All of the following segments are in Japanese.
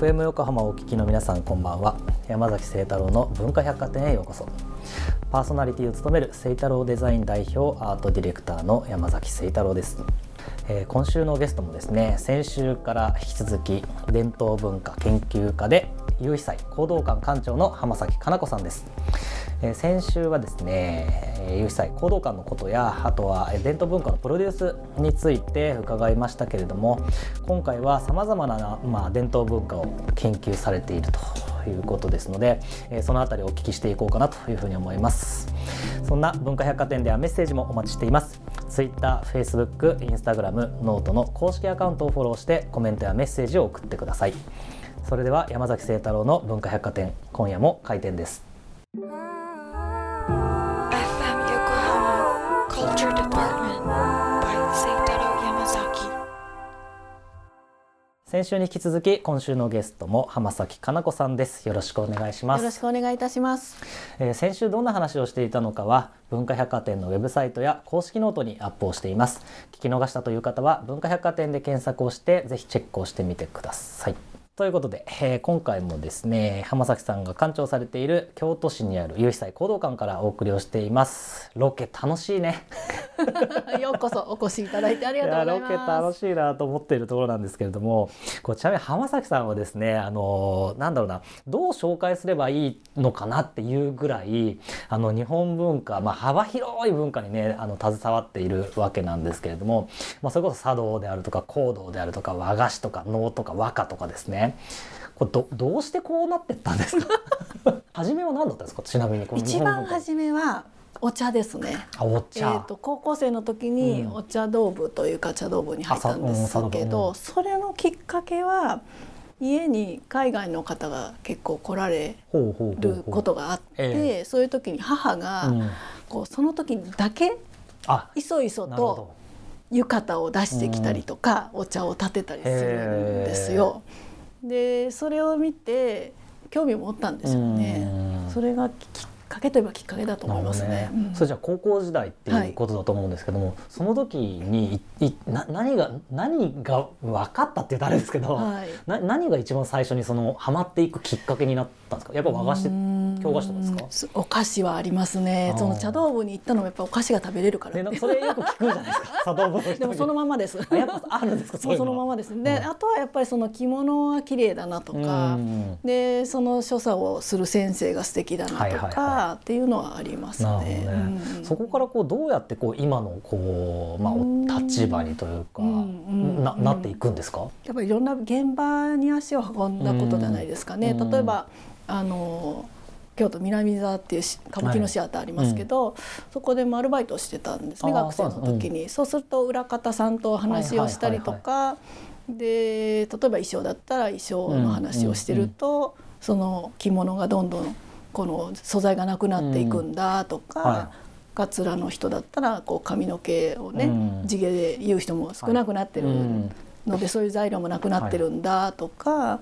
FM 横浜をお聞きの皆さんこんばんは。山崎誠太郎の文化百貨店へようこそ。パーソナリティを務める誠太郎デザイン代表アートディレクターの山崎誠太郎です、えー、今週のゲストもですね先週から引き続き伝統文化研究家で有被祭行動館館長の浜崎かな子さんです。え先週はですね有被災行動館のことやあとは伝統文化のプロデュースについて伺いましたけれども今回はさまざまな、まあ、伝統文化を研究されているということですので、えその辺りお聞きしていこうかなというふうに思います。そんな文化百貨店ではメッセージもお待ちしています。Twitter、Facebook、Instagram、 note の公式アカウントをフォローしてコメントやメッセージを送ってください。それでは山崎晴太郎の文化百貨店今夜も開店です。先週に引き続き今週のゲストも濱崎加奈子さんです。よろしくお願いします。よろしくお願いいたします、えー、先週どんな話をしていたのかは文化百貨店のウェブサイトや公式ノートにアップをしています。聞き逃したという方は文化百貨店で検索をしてぜひチェックをしてみてくださいということで、えー、今回もですね濱崎さんが館長されている京都市にある有斐斎弘道館からお送りをしています。ロケ楽しいね。ようこそお越しいただいてありがとうございます。ロケ楽しいなと思っているところなんですけれどもこちなみに浜崎さんはですねあのなんだろうなどう紹介すればいいのかなっていうぐらいあの日本文化、まあ、幅広い文化にねあの携わっているわけなんですけれども、まあ、それこそ茶道であるとか香道であるとか和菓子とか能とか和歌とかですねこれどどうしてこうなってったんですか？初めは何だったんですか？ちなみに一番初めはお茶ですね。お茶。えっ、ー、と高校生の時にお茶道部というか茶道部に入ったんですけど、うん、それのきっかけは家に海外の方が結構来られることがあって、そういう時に母が、うん、こうその時にだけいそいそと浴衣を出してきたりとか、うん、お茶を立てたりするんですよ。でそれを見て興味を持ったんですよね。それがきっかけといえばきっかけだと思いますね。ね。うん、それじゃあ高校時代っていうことだと思うんですけども、はい、その時にいな何が何が分かったって言ったらあれですけど、はい、な何が一番最初にそのハマっていくきっかけになったんですか？やっぱ和菓子京菓子とかですか？お菓子はありますね。その茶道部に行ったのもやっぱお菓子が食べれるから、ね。それよく聞くじゃないですか。茶道部でもそのままです。やっぱあるんですか？そそのままです。で、あとはやっぱりその着物は綺麗だなとか、でその所作をする先生が素敵だなとかっていうのはありますね。ねうん、そこからこうどうやってこう今のこうまあ立場にというか、ななっていくんですか？やっぱりいろんな現場に足を運んだことじゃないですかね。例えばあの京都南座っていう歌舞伎のシアターありますけど、はい、そこでもアルバイトしてたんですね学生の時に。そう,、すると裏方さんと話をしたりとか、で例えば衣装だったら衣装の話をしてると、その着物がどんどんこの素材がなくなっていくんだとか、はい、カツラの人だったらこう髪の毛をね、地毛で言う人も少なくなってるので、そういう材料もなくなってるんだとか、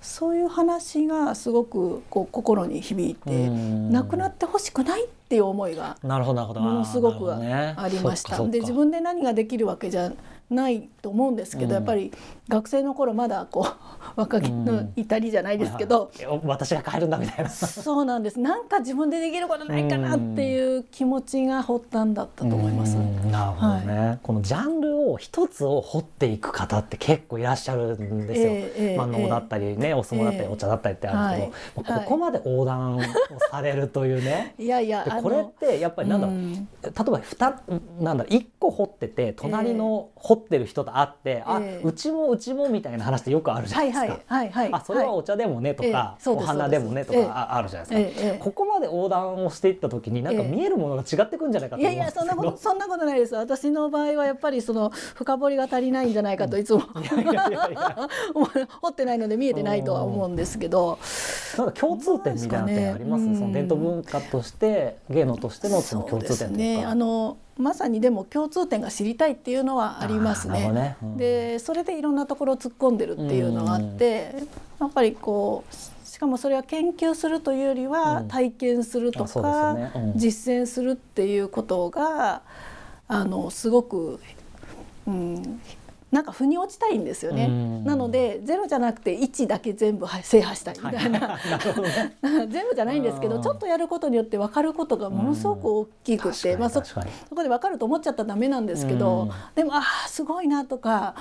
そういう話がすごくこう心に響いて、なくなってほしくないっていう思いがものすごくありました。で自分で何ができるわけじゃないと思うんですけど、うん、やっぱり学生の頃まだこう若気の至りじゃないですけど、うん、私が変えるんだみたいな。そうなんです。なんか自分でできることないかなっていう気持ちが発端だったと思います。なるほどね、はい、このジャンルを一つを掘っていく方って結構いらっしゃるんですよ。えー、まあ、能だったりね、お相撲だったり、お茶だったりってあるけど、はい、ここまで横断をされるというね。いやいやこれってやっぱりなんだろう、例えば二なんだろう一個掘ってて隣の掘ってる人と会って、あうちもうちもみたいな話ってよくあるじゃないですか。はいはいあそれはお茶でもねとか、お花でもねとかあるじゃないですか。ここまで横断をしていった時になんか見えるものが違ってくんじゃないかと思うんですけど。いやいやそんなこと そんなことないです。私の場合はやっぱりその深掘りが足りないんじゃないかといつも掘ってないので見えてないとは思うんですけど。なんか共通点みたいな点あります？その伝統文化として芸能としてのその共通点とか。ねあのまさにでも共通点が知りたいっていうのはありますね。ね。うん、でそれでいろんなところを突っ込んでるっていうのがあって、やっぱりこうしかもそれは研究するというよりは体験するとか、ね。うん、実践するっていうことがあのすごく、うん、なんか腑に落ちたいんですよね。なのでゼロじゃなくて1だけ全部制覇したいみたいな、はい、全部じゃないんですけどちょっとやることによって分かることがものすごく大きくて、まあ、そそこで分かると思っちゃったらダメなんですけどでもああすごいなとか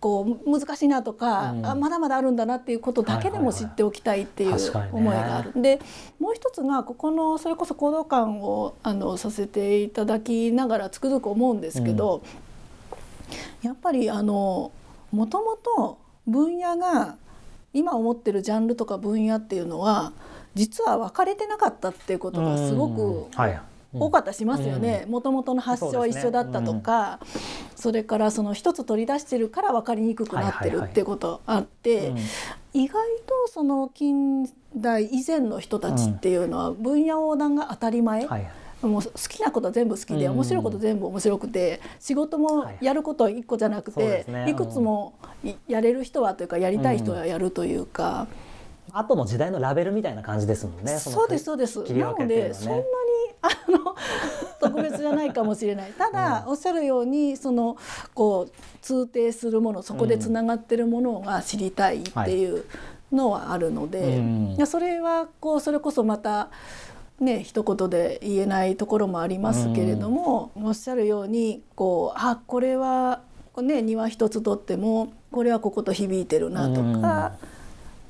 こう難しいなとかあまだまだあるんだなっていうことだけでも知っておきたいっていう思いがある。でもう一つがここのそれこそ行動感をあのさせていただきながらつくづく思うんですけど、やっぱりあのもともと分野が今思ってるジャンルとか分野っていうのは実は分かれてなかったっていうことがすごく多かったしますよね。もともとの発祥は一緒だったとかそ,、れからその一つ取り出してるから分かりにくくなってるっていうことあって、意外とその近代以前の人たちっていうのは分野横断が当たり前。はいもう好きなことは全部好きで面白いこと全部面白くて仕事もやることは1個じゃなくていくつもやれる人はというかやりたい人はやるというか。後の時代のラベルみたいな感じですもんね。そうですそうです。なのでそんなにあの 特別じゃないかもしれない。ただ、おっしゃるようにそのこう通底するものそこでつながってるものが知りたいっていうのはあるので、いやそれはこうそれこそまた。ね一言で言えないところもありますけれども、おっしゃるようにこうあこれはね庭一つとってもこれはここと響いてるなとか、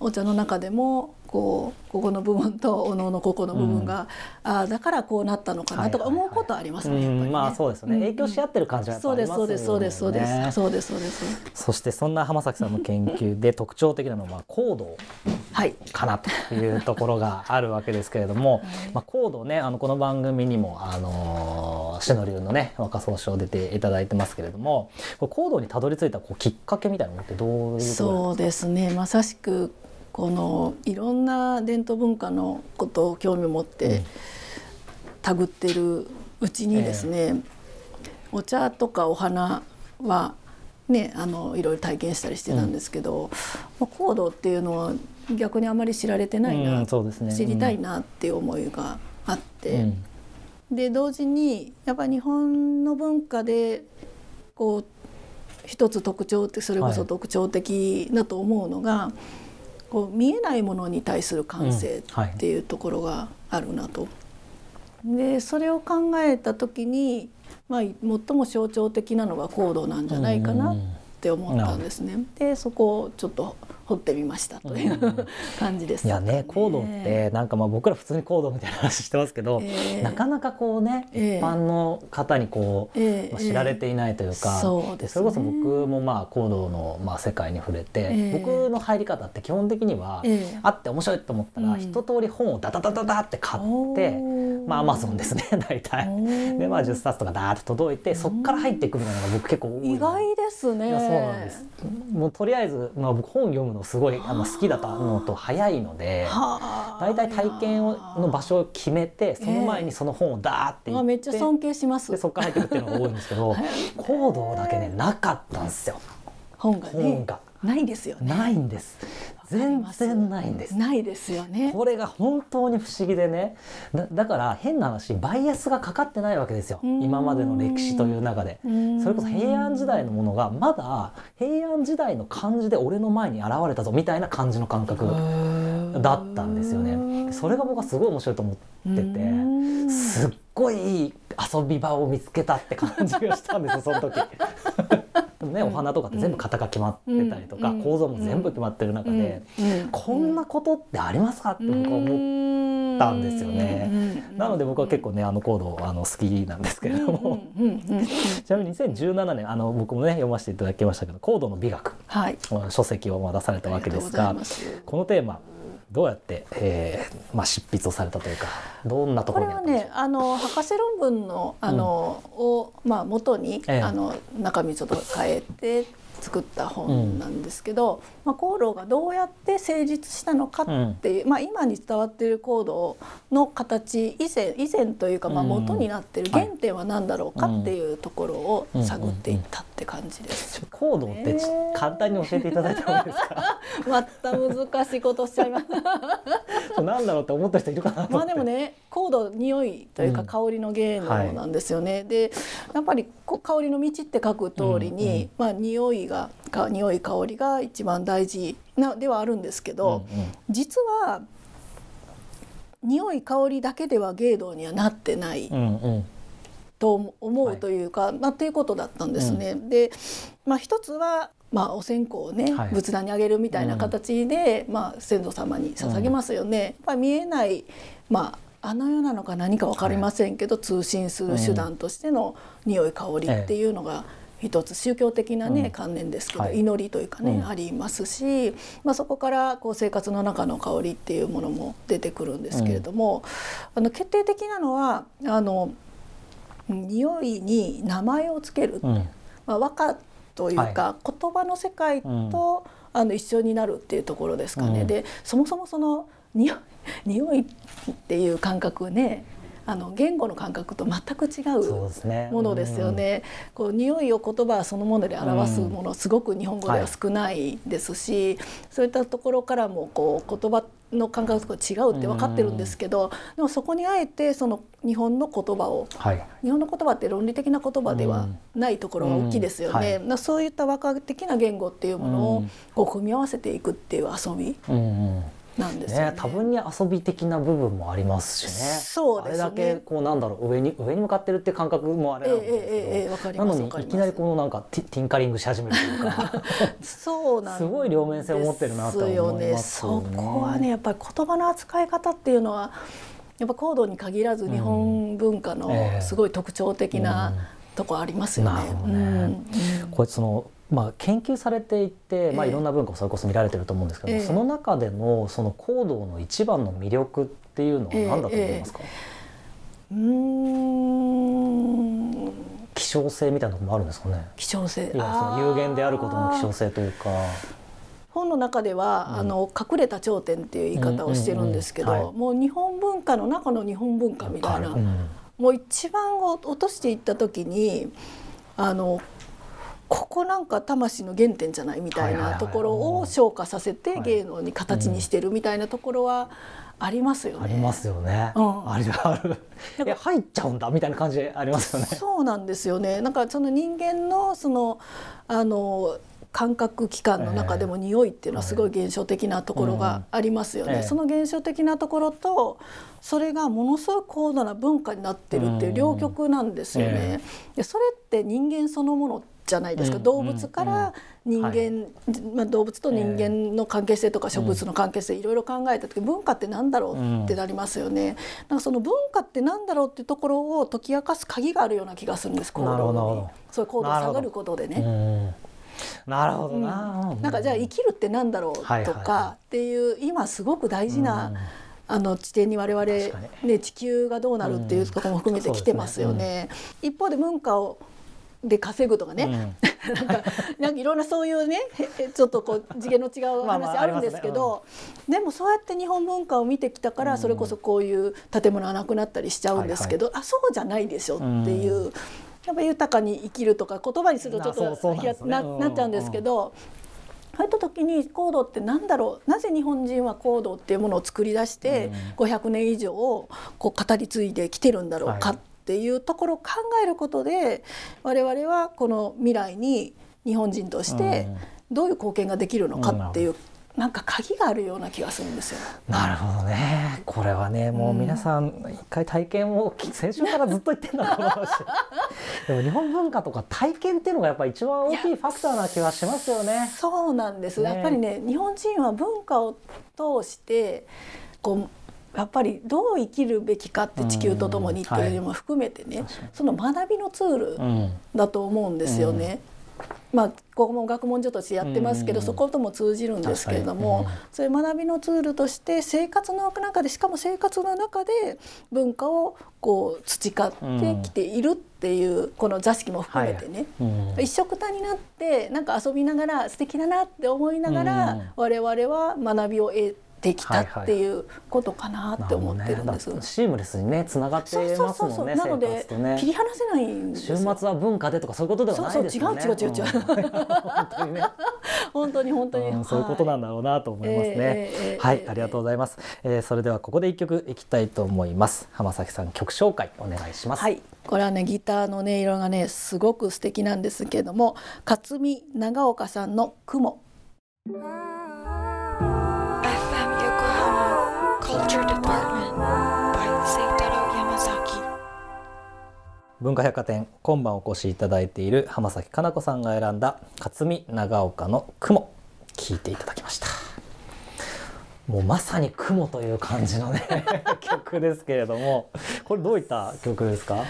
お茶の中でもこうここの部分とおののここの部分が、うん、ああだからこうなったのかなとか思うことありますね、はいはいはい、まあそうですね、影響し合ってる感じはやっぱりますよね、そうですそうですそうですそうですそうですそしてそんな浜崎さんの研究で特徴的なのはコード。かなというところがあるわけですけれども、はい、まあコードねあのこの番組にもあのシノ流のね若総賞出ていただいてますけれどもコードにたどり着いたこうきっかけみたいなのってどういうそうですね。まさしくこのいろんな伝統文化のことを興味を持って手繰ってるうちにですね、えー、お茶とかお花はねあのいろいろ体験したりしてたんですけど、うん、コードっていうのは逆にあまり知られてないな、うんね、知りたいなっていう思いがあって、うん、で同時にやっぱ日本の文化でこう一つ特徴ってそれこそ特徴的だと思うのが、はいこう見えないものに対する感性っていうところがあるなと。うんはい、でそれを考えた時に、まあ、最も象徴的なのがコードなんじゃないかなって思ったんですね。でそこをちょっと掘ってみましたという、感じです、ね、いやねコードってなんかまあ僕ら普通にコードみたいな話してますけど、えー、なかなかこうね、一般の方にこう、えー、まあ、知られていないというか、そで、ね、それこそ僕もまあコードのまあ世界に触れて、僕の入り方って基本的には、あって面白いと思ったら、一通り本をダダダダダって買って、まあアマゾンですね 大体。でまあ10冊とかダーッと届いてそこから入っていくみたいなのが僕結構多い意外ですね。そうなんです。もうとりあえずまあ僕本読むのすごいあの好きだったのと早いので大体体験をの場所を決めてその前にその本をダーって言って、めっちゃ尊敬します。でそこから入ってくっていうのが多いんですけど行動だけねなかったんですよ。本が、ね、本が。ないですよね。ないんです全然ないんです。ないですよね。これが本当に不思議でね。だから変な話バイアスがかかってないわけですよ。今までの歴史という中で。それこそ平安時代のものがまだ平安時代の感じで俺の前に現れたぞみたいな感じの感覚だったんですよね。それが僕はすごい面白いと思ってて。すっごい遊び場を見つけたって感じがしたんですよその時ね、お花とかって全部型が決まってたりとか、構造も全部決まってる中で、こんなことってありますか？って僕は思ったんですよね。なので僕は結構ねあのコードあの好きなんですけれどもちなみに2017年あの僕もね読ませていただきましたけど「コードの美学」はい、書籍を出されたわけですがこのテーマどうやって、えーまあ、執筆をされたというかどんなところこれはねあの博士論文のあの、うん、を、まあ、元に、ええ、あの中身ちょっと変えて作った本なんですけど、うん、まあ、コーがどうやって成立したのかっていう、うん、まあ、今に伝わっているコードの形以前以前というか、まあ、元になってい。る原点は何だろうかっていうところを探っていったって感じです。コードって簡単に教えていただいてもいいですか？また難しいことしゃいます。なんだろうって思った人いるかな まあでもねコード匂いというか香りの芸能なんですよね。うんはい、でやっぱり香りの道って書く通りに、うんうん、まあ匂いいがか匂い香りが一番大事なではあるんですけど、うんうん。実は匂い香りだけでは芸道にはなってないうんうん。と思はいうというか、まあ、っていうことだったんですね。で、まあ、一つは、まあ、お線香をね、はい仏壇にあげるみたいな形で、まあ、先祖様に捧げますよね。やっぱり見えない、まあ、あの世なのか何か分かりませんけど、通信する手段としての匂い香りっていうのが一つ宗教的なね、うん。観念ですけど、はい。祈りというかね、うん。ありますし、まあ、そこからこう生活の中の香りっていうものも出てくるんですけれども、あの決定的なのはあの匂いに名前をつける、うん。まあ、和歌というか、言葉の世界と、あの一緒になるっていうところですかね。うん。でそもそもその 匂いっていう感覚ねあの言語の感覚と全く違そうものですよね。こう匂いを言葉そのもので表すもの、すごく日本語では少ないですし、そういったところからもこう言葉の感覚と違うって分かってるんですけど、でもそこにあえてその日本の言葉をはい。日本の言葉って論理的な言葉ではないところが大きいですよね。うん。なそういった和歌的な言語っていうものをうん。こう組み合わせていくっていう遊びうんうんなんですよね。ね、多分に遊び的な部分もありますしね。そうですね。あれだけこうなんだろう上に上に向かってるって感覚もあれええなんですけど、ええええわかりなのにいきなりこのなんかティティンカリングし始めるというか。そうなんですすごい両面性を持ってるなとは思いますよね。そこはねやっぱり言葉の扱い方っていうのはやっぱ高度に限らず日本文化のええ。すごい特徴的なとこありますよね。ね。うん。うんこれそのまあ研究されていて、まあええいろんな文化をそれこそ見られてると思うんですけど、ええ。その中でのその行動の一番の魅力っていうのは何だと思いますか？うーん。希少性みたいなところもあるんですかね？希少性。いやその有限であることの希少性というか。本の中では、うんあの隠れた頂点っていう言い方をしてるんですけど、もう日本文化の中の日本文化みたいな、うん。もう一番を落としてい。った時にあのここなんか魂の原点じゃないみたいないところを昇華させてはい芸能に形にしてるみたいなところはありますよね。ありますよね。うんあるある。え入っちゃうんだみたいな感じありますよね。そうなんですよね。なんかその人間のそのあの感覚器官の中でも匂いっていうのはすごい現象的なところがありますよね。その現象的なところとそれがものすごい高度な文化になってるっていう両極なんですよね。えでそれって人間そのものじゃないですか、うん。動物から人間、はい。まあ、動物と人間の関係性とか植物の関係性いろいろ考えた時文化って何だろうってなりますよね。なんかその文化って何だろうっていうところを解き明かす鍵があるような気がするんです行動に。そういう行動を下がることでうね。ん。なるほどうん。な。なんかじゃあ生きるって何だろうとかっていう今すごく大事な、うん。あの地点に我々、ね、地球がどうなるっていうところも含めて来てますよね。一方で文化をで稼ぐとかね、うん。なんかなんかいろんなそういうねへちょっとこう 次元の違う話あるんですけど、でもそうやって日本文化を見てきたから、それこそこういう建物がなくなったりしちゃうんですけど、あそうじゃないでしょっていう。やっぱ豊かに生きるとか言葉にするとちょっとですね。なっちゃうんですけど、そういった時に高度って何だろう？なぜ日本人は高度っていうものを作り出して500年以上をこう語り継いできてるんだろうかはいっていうところを考えることで我々はこの未来に日本人としてどういう貢献ができるのかっていうなんか鍵があるような気がするんですよ。なるほどね。これはね、もう皆さん一回体験を先週からずっと言ってんだこの話。でも日本文化とか体験っていうのがやっぱ一番大きいファクターな気はしますよね。そうなんです、ねやっぱりね日本人は文化を通してこうやっぱりどう生きるべきかって地球とともにっていうのも含めてね、確かに。その学びのツールうん。だと思うんですよね。まあ、ここも学問所としてやってますけど、うん。そことも通じるんですけれども、そういう学びのツールとして生活の中でしかも生活の中で文化をこう培ってきているっていう、この座敷も含めてね、うん。一緒くたになってなんか遊びながら素敵だなって思いながら、うん。我々は学びを得できたっていうことかなって思ってるんです。なるほどねシームレスにねつながってます。もんねなのでね切り離せないんです週よ。末は文化でとかそういうことではないですよねそうそう違う違う違う違ううん本当にね本当に本当に、うんそういうことなんだろうなと思いますね。ええええええはいありがとうございます、えーそれではここで一曲いきたいと思います。浜崎さん曲紹介お願いします。はい、これはねギターの音色がねすごく素敵なんですけれども勝見長岡さんの雲 Culture Department by Seitaro Yamazaki. 文化百貨店今晩お越しいただいている浜崎かな子さんが選んだ勝見長岡の雲聞いていただきました。もうまさに雲という感じのね 曲ですけれども。これどういった曲ですか？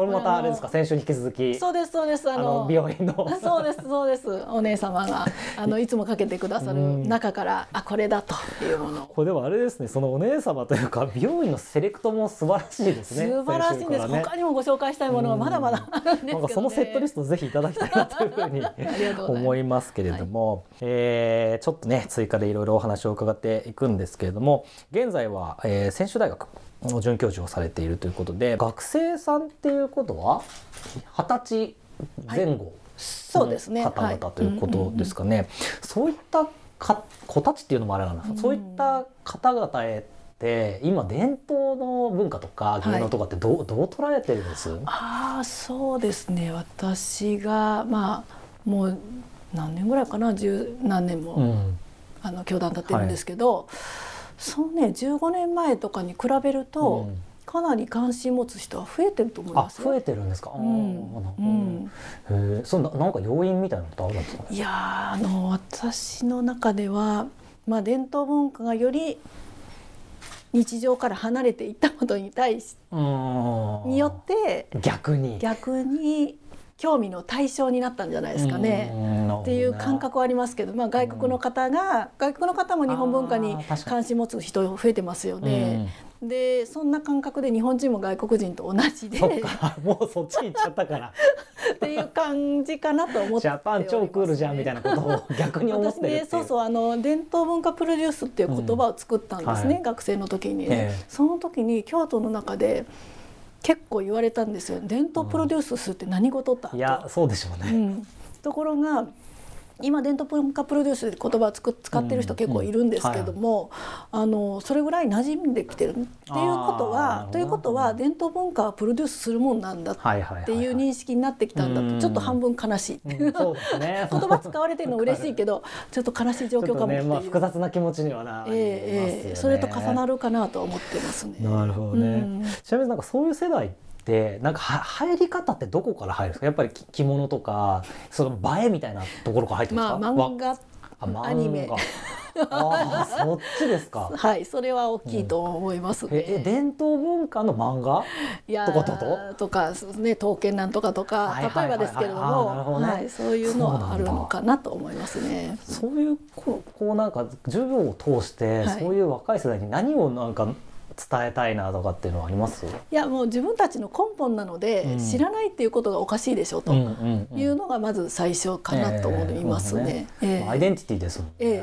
これまたあれですか？先週に引き続き。そうですそうです。ああのの美容院の。そうですそうです。お姉様があのいつもかけてくださるうん。中からあこれだというものを。これでもあれですねそのお姉様というか美容院のセレクトも素晴らしいですね素晴らしいんです、ね。他にもご紹介したいものがまだまだあるんですけど、ね、なんかそのセットリストぜひいただきたいなというふうに 思いますけれども、えーちょっとね追加でいろいろお話を伺っていくんですけれども。現在は、えー、専修大学。の准教授をされているということで学生さんっていうことは二十歳前後そうですね。の方々はいということですかね。そういったか子たちっていうのもあれなんです、うん。そういった方々へって今伝統の文化とか芸能とかってどう,、どう捉えてるんです？ああそうですね。私がまあもう何年ぐらいかな？十何年も、うん。あの教団立ってるんですけど、そのね15年前とかに比べると、うん。かなり関心持つ人は増えてると思いあますよ。増えてるんですか？うん。なるほどうん。へえ、そんななんか要因みたいなことあるんですかね？いやーあの私の中では、まあ、伝統文化がより日常から離れていったことに対しうん。によって逆に。逆に興味の対象になったんじゃないですかね。ね。っていう感覚はありますけど、まあ、外国の方が、外国の方も日本文化に関心持つ人増えてますよね。でそんな感覚で日本人も外国人と同じで。もうそっち行っちゃったから。っていう感じかなと思ってジャパン超クールじゃんみたいなことを逆に思ってるそうそうあの伝統文化プロデュースっていう。言葉を作ったんですね、うんはい学生の時にね、ええその時に京都の中で結構言われたんですよ伝統プロデュースするって何事だと。いや、そうでしょうね。うん、ところが今伝統文化プロデュースで言葉をつく使ってる人結構いるんですけども、あのそれぐらい馴染んできてるっていうことはということは伝統文化はプロデュースするもんなんだっ。ていう認識になってきたんだうんとちょっと半分悲しい。うんそうですね。言葉使われてるの嬉しいけど ちょっと悲しい状況かもっていう、ちょっとね、まあ複雑な気持ちにはなりますよね。ええええそれと重なるかなと思ってますね。なるほどね。うんちなみになんかそういう世代ってなんかは入り方ってどこから入るんですか？やっぱりき着物とかその映えみたいなところから入ってるんですか？まあ漫画アニメああそっちですか。はいそれは大きいと思いますね。ええ伝統文化の漫画？いやとかとーと？かそうですね刀剣なんとかとかはいはいはい例えばですけれどあーなるほどねもはいそういうのはあるのかなと思いますね。そういうこうこうなんか授業を通して、はいそういう若い世代に何をなんか伝えたいなとかっていうのはあります？いやもう自分たちの根本なので、うん。知らないっていうことがおかしいでしょとうんうんうん。いうのがまず最初かなと思いますね。ええ。アイデンティティですもんね。ええええ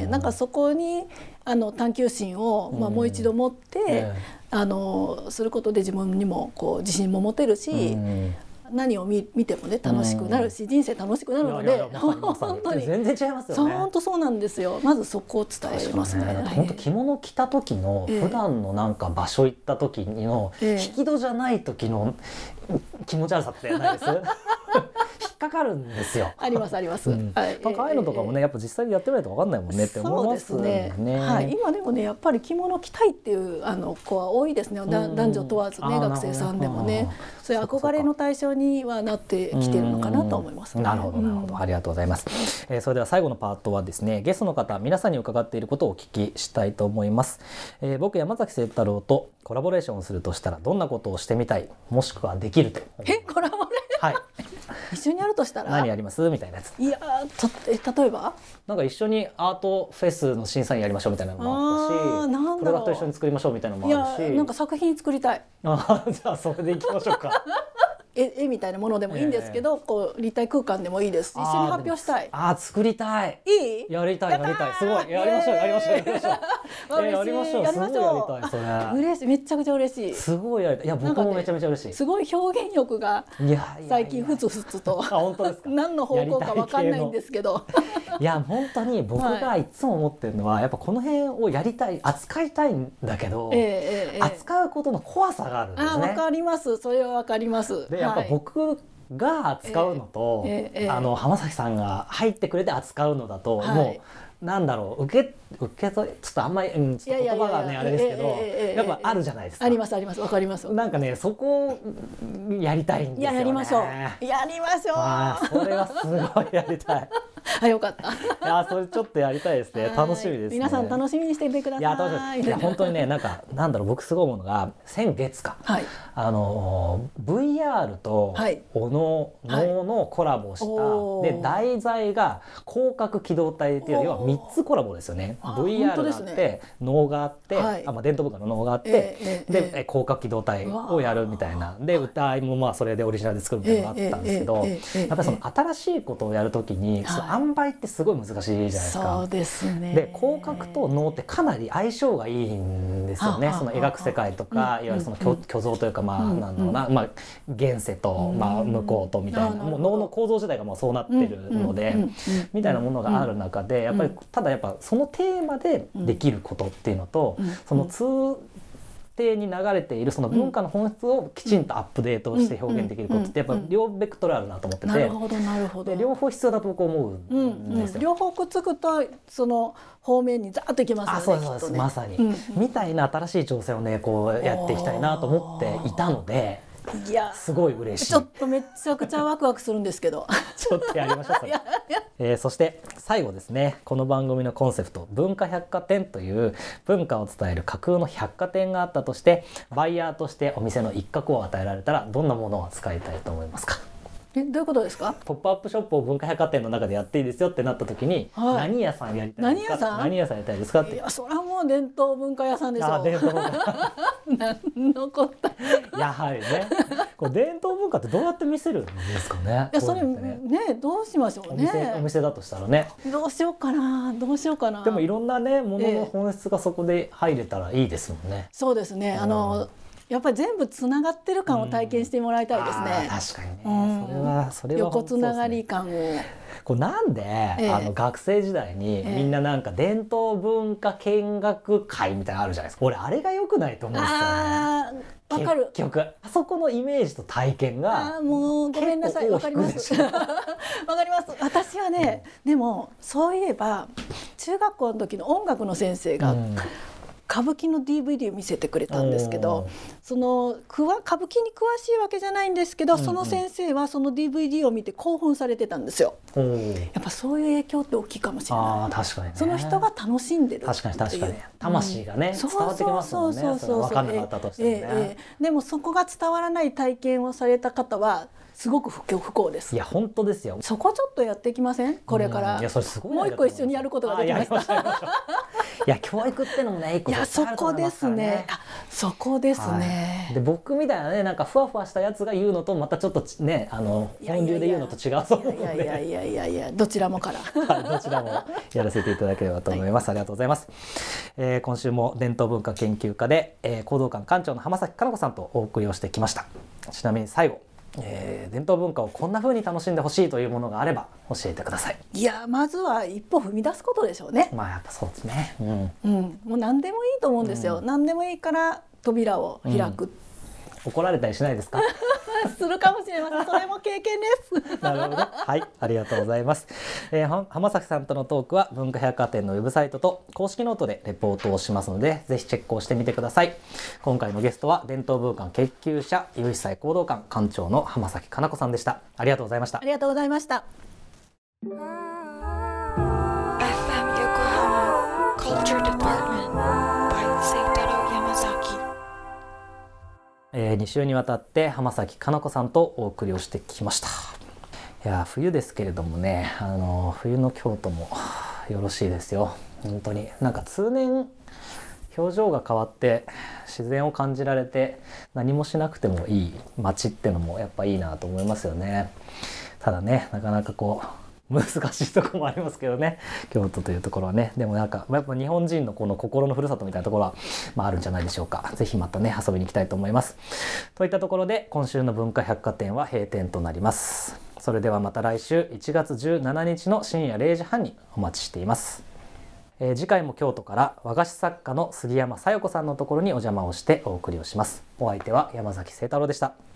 ええ。なんかそこにあの探求心を、まあ、うん。もう一度持って、えあのすることで自分にもこう自信も持てるえし、うん何を見見てもね楽しくなるし、人生楽しくなるので本当に。全然違いますそうよね。本当そうなんですよ。まずそこを伝えますね。本当着物着た時のええ。普段のなんか場所行った時のええ。引き戸じゃない時の気持ち悪さってないです？引 っかかるんですよ。ありますあります。うん。はい。なんかああいうのとかもね、やっぱ実際にやってみないと分かんないもんねって思いますそうですね。はい、今でもねやっぱり着物着たいっていうあの子は多いですね。男女問わずね学生さんでもね。そういう憧れの対象にはなってきてるのかなと思います、ね。なるほどなるほど、うん。ありがとうございます、えーそれでは最後のパートはですねゲストの方皆さんに伺っていることをお聞きしたいと思います、えー僕山崎清太郎とコラボレーションをするとしたらどんなことをしてみたいもしくはできるとえコラボレはい一緒にやるとしたら？何やります？みたいなやつ。いやーとえ例えば？なんか一緒にアートフェスの審査員やりましょうみたいなのもあったしプロダクト一緒に作りましょうみたいなのもあるし。なんか作品作りたい。あーじゃあそれでいきましょうか絵絵みたいなものでもいいんですけど、こう立体空間でもいいです一緒に発表したい。あー作りたい。いい？やりたいやりたい。すごいやりましょうやりましょうやりましょう。えやりましょうやりまし それ。嬉しいめっちゃくちゃ嬉しい。すごいやりたい。いや僕もめちゃめちゃ嬉しい。すごい表現力が最近ふつふつと。あ本当ですか？何の方向かわかんないんですけど。いや本当に僕がい。つも思ってるのは、やっぱこの辺をやりたい扱いたいんだけど、ええええええ。扱うことの怖さがあるんですね。あわかります。それはわかります。でやっぱはい。僕が扱うのと、ええええ。あの浜崎さんが入ってくれて扱うのだと、はい。もうなんだろう受け受け取りちょっとあんまり、うん、ちょっと言葉がねあれですけど、やっぱあるじゃないですか。ありますありますわかります。なんかねそこをやりたいんですいよね。ややりましょう。やりましょう。あーそれはすごいやりたい。あよかった。いやそれちょっとやりたいですね。楽しみです、ね。皆さん楽しみにしていてください。いや楽いや本当にねなんかなんだろう僕すごい思うのが先月か。はい。あの VR とはい。おの脳のコラボした、おー。で題材が広角機動隊っていう要はおー。3つコラボですよね。あ VR があって、本当ですね。脳があって、はい。あまあ、伝統文化の脳があって、ええええでえ広角機動隊をやるみたいな。で歌いもまあそれでオリジナルで作るみたいなのがあったんですけど、ええええええやっぱりその新しいことをやるときに、はい塩梅ってすごい難しいじゃないですか。そうですね。で広角と脳ってかなり相性がいいんですよね。その描く世界とか、うんいわゆるそのうん虚虚像というかまあ、うんなんだろうな、まあ、現世と、うんまあ、向こうとみたいな、もう脳の構造自体がもうそうなってるので、みたいなものがある中で、やっぱりうん。ただやっぱそのテーマでできることっていうのと、うん。その通底に流れているその文化の本質をきちんとアップデートして表現できることってやっぱ両ベクトルあるなと思ってて、なるほどなるほど。で両方必要だと僕思ううんんですよ。うん、両方くっつくとその方面にザーッといきますよねあそうですそうです、まさに、うん。みたいな新しい挑戦をねこうやっていきたいなと思っていたのでいや。すごい嬉しい。ちょっとめちゃくちゃワクワクするんですけど。ちょっとやりましょうそれ。えーそして最後ですね。この番組のコンセプト「文化百貨店」という文化を伝える架空の百貨店があったとしてバイヤーとしてお店の一角を与えられたらどんなものを使いたいと思いますか？えどういうことですか？ポップアップショップを文化百貨店の中でやっていいですよってなった時に、はい。何屋さんやりたいですか？何屋さん？何屋さんやりたいですかって。いやそれはもう伝統文化屋さんでしょあ伝統文化。何のこったいやはりね。これ伝統文化ってどうやって見せるんですかね？やそれこういうのってね。どうしましょうお店おね店だとしたらね。どうしようかなどうしようかな。でもいろんなねものええ。の本質がそこで入れたらいいですもんね。そうですね。あうん。のやっぱり全部つながってる感を体験してもらいたいですね、確かにうん。ね。それはそれはね。つながり感を。これなんで、えあの学生時代にええ。みんななんか伝統文化見学会みたいなのあるじゃないですか。俺あれが良くないと思うんですよね。わかる。結局あそこのイメージと体験があーもうごめんなさいわかります。わかります。私はね、でもそういえば中学校の時の音楽の先生がうん歌舞伎の DVD を見せてくれたんですけどそのくわ歌舞伎に詳しいわけじゃないんですけど、うんうん。その先生はその DVD を見て興奮されてたんですよ。やっぱそういう影響って大きいかもしれない。確かにね。その人が楽しんでる確かに確かに。魂がねうん。伝わってきますもんね。そうそうそうそうそれ分かんなかったとしてもね。ええええ。でもそこが伝わらない体験をされた方はすごく不幸不幸です。いや本当ですよ。そこちょっとやっていきません？これから、うん。いやそれすごいもう一個一緒にやることができました。いや教育ってのもね一個いやそこですね。あそこですね、はい。で僕みたいなねなんかふわふわしたやつが言うのとまたちょっとちねあの本流で言うのと違うと思うのいやいやでいやいやいやどちらもから。はいどちらもやらせていただければと思います、ありがとうございます、えー今週も伝統文化研究家で、えー行動館館長の浜崎かな子さんとお送りをしてきました。ちなみに最後、えー伝統文化をこんな風に楽しんでほしいというものがあれば教えてください。いやまずは一歩踏み出すことでしょうね、まあやっぱそうですね。うん。うん、もう何でもいいと思うんですよ、何でもいいから扉を開く、怒られたりしないですか？するかもしれませんそれも経験です なるほど。はい、ありがとうございます。えーは濱崎さんとのトークは文化百貨店のウェブサイトと公式ノートでレポートをしますので、ぜひチェックをしてみてください。今回のゲストは伝統文化研究者、有斐斎弘道館館長の濱崎加奈子さんでした。ありがとうございましたあ。りがとうございましたえ2週にわたって浜崎かな子さんとお送りをしてきました。いや冬ですけれどもねあの冬の京都もよろしいですよ。本当に。なんか通年表情が変わって自然を感じられて何もしなくてもいい街ってのもやっぱいいなと思いますよね。ただねなかなかこう難しいところもありますけどね。京都というところはね。でもなんかやっぱ日本人のこの心のふるさとみたいなところは、まあ、あるんじゃないでしょうか。是非またね遊びに行きたいと思います。といったところで今週の文化百貨店は閉店となります。それではまた来週1月17日の深夜0時半にお待ちしています。えー次回も京都から和菓子作家の杉山さよ子さんのところにお邪魔をしてお送りをします。お相手は山崎清太郎でした。